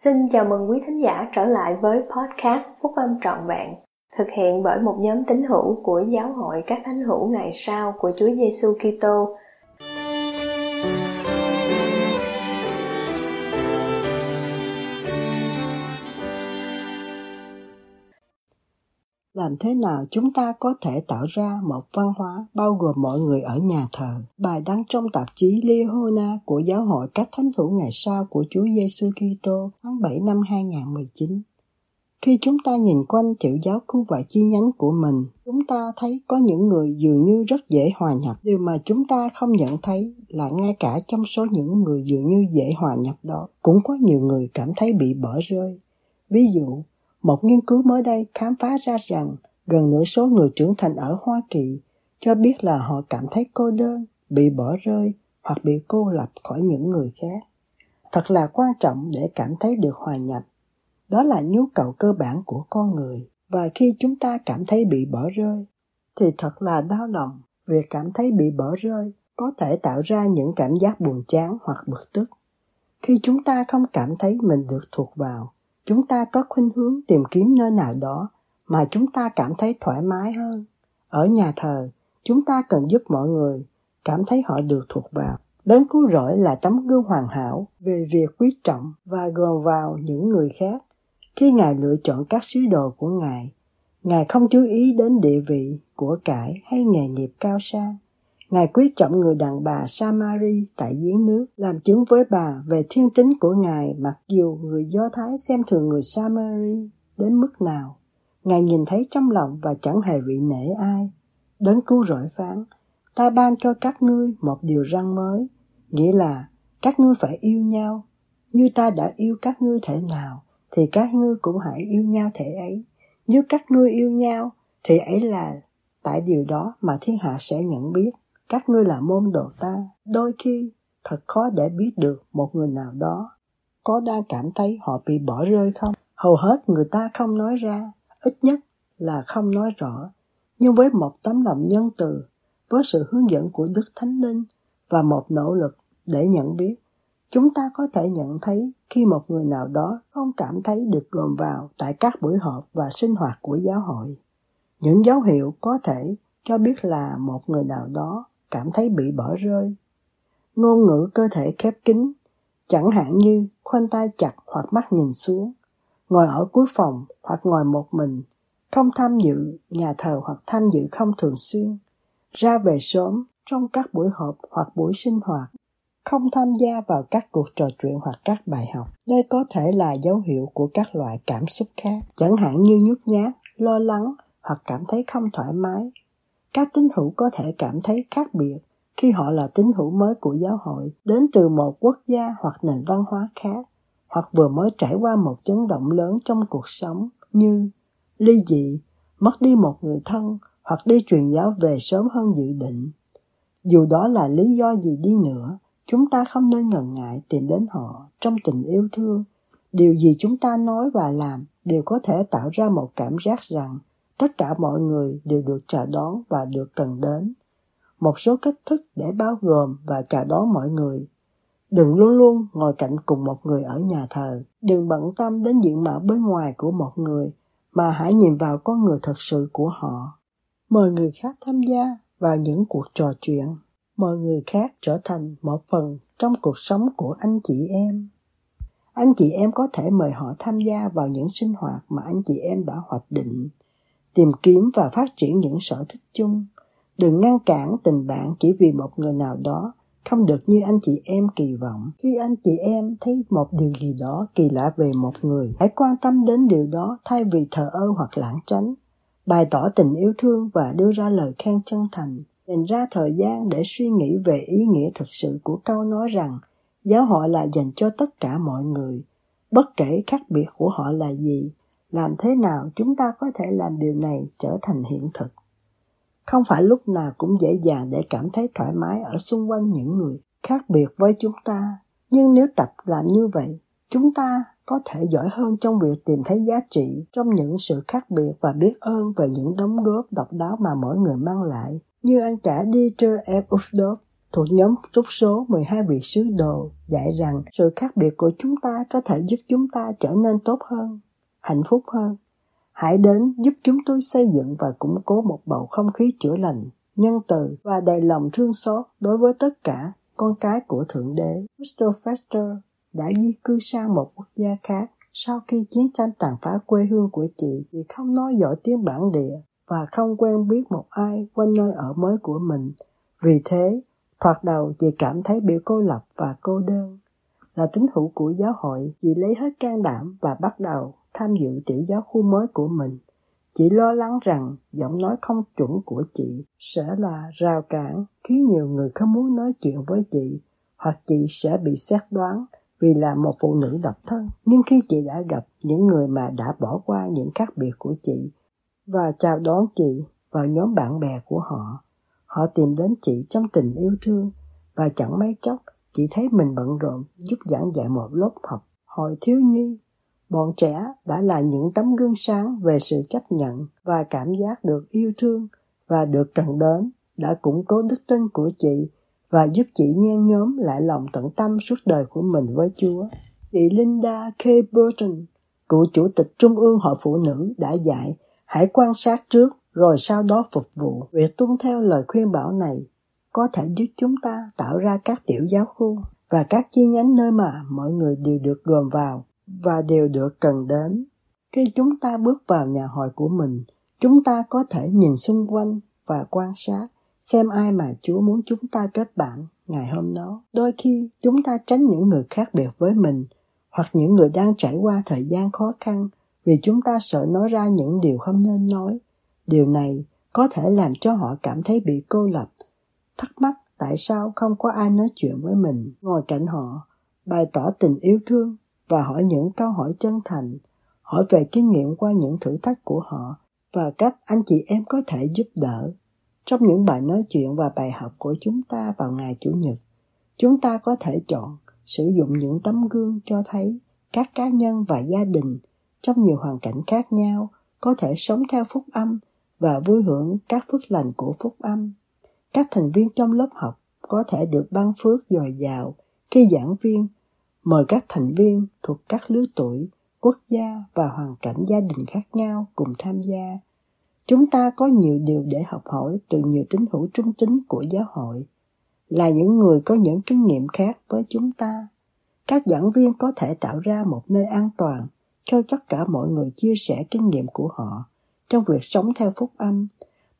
Xin chào mừng quý thính giả trở lại với podcast Phúc Âm Trọn Vẹn, thực hiện bởi một nhóm tín hữu của Giáo hội các thánh hữu ngày sau của Chúa Giêsu Kitô. Làm thế nào chúng ta có thể tạo ra một văn hóa bao gồm mọi người ở nhà thờ. Bài đăng trong tạp chí Lihona của Giáo hội các thánh hữu ngày sau của Chúa Giêsu Kitô tháng 7 năm 2019. Khi chúng ta nhìn quanh tiểu giáo khu và chi nhánh của mình, chúng ta thấy có những người dường như rất dễ hòa nhập. Điều mà chúng ta không nhận thấy là ngay cả trong số những người dường như dễ hòa nhập đó, cũng có nhiều người cảm thấy bị bỏ rơi. Ví dụ, một nghiên cứu mới đây khám phá ra rằng gần nửa số người trưởng thành ở Hoa Kỳ cho biết là họ cảm thấy cô đơn, bị bỏ rơi hoặc bị cô lập khỏi những người khác. Thật là quan trọng để cảm thấy được hòa nhập. Đó là nhu cầu cơ bản của con người. Và khi chúng ta cảm thấy bị bỏ rơi, thì thật là đau lòng. Việc cảm thấy bị bỏ rơi có thể tạo ra những cảm giác buồn chán hoặc bực tức. Khi chúng ta không cảm thấy mình được thuộc vào, chúng ta có khuynh hướng tìm kiếm nơi nào đó mà chúng ta cảm thấy thoải mái hơn. Ở nhà thờ, chúng ta cần giúp mọi người cảm thấy họ được thuộc vào. Đấng cứu rỗi là tấm gương hoàn hảo về việc quý trọng và gồm vào những người khác. Khi ngài lựa chọn các sứ đồ của ngài ngài không chú ý đến địa vị của cải hay nghề nghiệp cao sang. Ngài quý trọng người đàn bà Samari tại giếng nước, làm chứng với bà về thiên tính của Ngài mặc dù người Do Thái xem thường người Samari đến mức nào. Ngài nhìn thấy trong lòng và chẳng hề vị nể ai. đến cứu rỗi phán, ta ban cho các ngươi một điều răn mới, nghĩa là các ngươi phải yêu nhau. Như ta đã yêu các ngươi thể nào, thì các ngươi cũng hãy yêu nhau thể ấy. Nếu các ngươi yêu nhau, thì ấy là tại điều đó mà thiên hạ sẽ nhận biết các ngươi là môn đồ ta, đôi khi thật khó để biết được một người nào đó. Có đang cảm thấy họ bị bỏ rơi không? Hầu hết người ta không nói ra, ít nhất là không nói rõ. Nhưng với một tấm lòng nhân từ, với sự hướng dẫn của đức thánh linh và một nỗ lực để nhận biết, chúng ta có thể nhận thấy khi một người nào đó không cảm thấy được gồm vào tại các buổi họp và sinh hoạt của giáo hội. Những dấu hiệu có thể cho biết là một người nào đó cảm thấy bị bỏ rơi. Ngôn ngữ cơ thể khép kín, chẳng hạn như khoanh tay chặt hoặc mắt nhìn xuống, ngồi ở cuối phòng hoặc ngồi một mình, không tham dự nhà thờ hoặc tham dự không thường xuyên, ra về sớm trong các buổi họp hoặc buổi sinh hoạt, không tham gia vào các cuộc trò chuyện hoặc các bài học. Đây có thể là dấu hiệu của các loại cảm xúc khác, chẳng hạn như nhút nhát, lo lắng hoặc cảm thấy không thoải mái, các tín hữu có thể cảm thấy khác biệt khi họ là tín hữu mới của giáo hội, đến từ một quốc gia hoặc nền văn hóa khác, hoặc vừa mới trải qua một chấn động lớn trong cuộc sống như ly dị, mất đi một người thân hoặc đi truyền giáo về sớm hơn dự định. Dù đó là lý do gì đi nữa, chúng ta không nên ngần ngại tìm đến họ trong tình yêu thương. Điều gì chúng ta nói và làm đều có thể tạo ra một cảm giác rằng tất cả mọi người đều được chào đón và được cần đến. Một số cách thức để bao gồm và chào đón mọi người. Đừng luôn luôn ngồi cạnh cùng một người ở nhà thờ. Đừng bận tâm đến diện mạo bên ngoài của một người, mà hãy nhìn vào con người thật sự của họ. Mời người khác tham gia vào những cuộc trò chuyện. Mời người khác trở thành một phần trong cuộc sống của anh chị em. Anh chị em có thể mời họ tham gia vào những sinh hoạt mà anh chị em đã hoạch định tìm kiếm và phát triển những sở thích chung. Đừng ngăn cản tình bạn chỉ vì một người nào đó, không được như anh chị em kỳ vọng. Khi anh chị em thấy một điều gì đó kỳ lạ về một người, hãy quan tâm đến điều đó thay vì thờ ơ hoặc lãng tránh. Bày tỏ tình yêu thương và đưa ra lời khen chân thành. Dành ra thời gian để suy nghĩ về ý nghĩa thực sự của câu nói rằng, giáo hội là dành cho tất cả mọi người. Bất kể khác biệt của họ là gì làm thế nào chúng ta có thể làm điều này trở thành hiện thực? Không phải lúc nào cũng dễ dàng để cảm thấy thoải mái ở xung quanh những người khác biệt với chúng ta. Nhưng nếu tập làm như vậy chúng ta có thể giỏi hơn trong việc tìm thấy giá trị trong những sự khác biệt và biết ơn về những đóng góp độc đáo mà mỗi người mang lại. Như anh cả Dieter F. Uchtdorf thuộc nhóm trúc số 12 vị sứ đồ dạy rằng sự khác biệt của chúng ta có thể giúp chúng ta trở nên tốt hơn, hạnh phúc hơn. Hãy đến giúp chúng tôi xây dựng và củng cố một bầu không khí chữa lành, nhân từ và đầy lòng thương xót đối với tất cả con cái của Thượng Đế. christopher Foster đã di cư sang một quốc gia khác sau khi chiến tranh tàn phá quê hương của chị vì không nói giỏi tiếng bản địa và không quen biết một ai quanh nơi ở mới của mình. Vì thế, thoạt đầu chị cảm thấy bị cô lập và cô đơn. Là tín hữu của giáo hội, chị lấy hết can đảm và bắt đầu tham dự tiểu giáo khu mới của mình. Chị lo lắng rằng giọng nói không chuẩn của chị sẽ là rào cản khiến nhiều người không muốn nói chuyện với chị hoặc chị sẽ bị xét đoán vì là một phụ nữ độc thân. Nhưng khi chị đã gặp những người mà đã bỏ qua những khác biệt của chị và chào đón chị vào nhóm bạn bè của họ, họ tìm đến chị trong tình yêu thương và chẳng mấy chốc chị thấy mình bận rộn giúp giảng dạy một lớp học. Hồi thiếu nhi, bọn trẻ đã là những tấm gương sáng về sự chấp nhận và cảm giác được yêu thương và được cần đến đã củng cố đức tin của chị và giúp chị nhen nhóm lại lòng tận tâm suốt đời của mình với Chúa. Chị Linda K. Burton, cựu chủ tịch Trung ương Hội Phụ Nữ đã dạy hãy quan sát trước rồi sau đó phục vụ. Việc tuân theo lời khuyên bảo này có thể giúp chúng ta tạo ra các tiểu giáo khu và các chi nhánh nơi mà mọi người đều được gồm vào và đều được cần đến. Khi chúng ta bước vào nhà hội của mình, chúng ta có thể nhìn xung quanh và quan sát xem ai mà Chúa muốn chúng ta kết bạn ngày hôm đó. Đôi khi chúng ta tránh những người khác biệt với mình hoặc những người đang trải qua thời gian khó khăn vì chúng ta sợ nói ra những điều không nên nói. Điều này có thể làm cho họ cảm thấy bị cô lập, thắc mắc tại sao không có ai nói chuyện với mình ngồi cạnh họ, bày tỏ tình yêu thương và hỏi những câu hỏi chân thành, hỏi về kinh nghiệm qua những thử thách của họ và cách anh chị em có thể giúp đỡ. Trong những bài nói chuyện và bài học của chúng ta vào ngày Chủ nhật, chúng ta có thể chọn sử dụng những tấm gương cho thấy các cá nhân và gia đình trong nhiều hoàn cảnh khác nhau có thể sống theo phúc âm và vui hưởng các phước lành của phúc âm. Các thành viên trong lớp học có thể được ban phước dồi dào khi giảng viên mời các thành viên thuộc các lứa tuổi, quốc gia và hoàn cảnh gia đình khác nhau cùng tham gia. Chúng ta có nhiều điều để học hỏi từ nhiều tín hữu trung tín của giáo hội, là những người có những kinh nghiệm khác với chúng ta. Các giảng viên có thể tạo ra một nơi an toàn cho tất cả mọi người chia sẻ kinh nghiệm của họ trong việc sống theo phúc âm.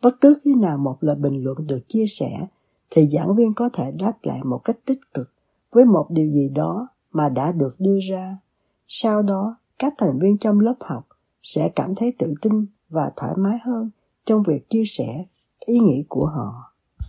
Bất cứ khi nào một lời bình luận được chia sẻ, thì giảng viên có thể đáp lại một cách tích cực với một điều gì đó mà đã được đưa ra. Sau đó, các thành viên trong lớp học sẽ cảm thấy tự tin và thoải mái hơn trong việc chia sẻ ý nghĩ của họ.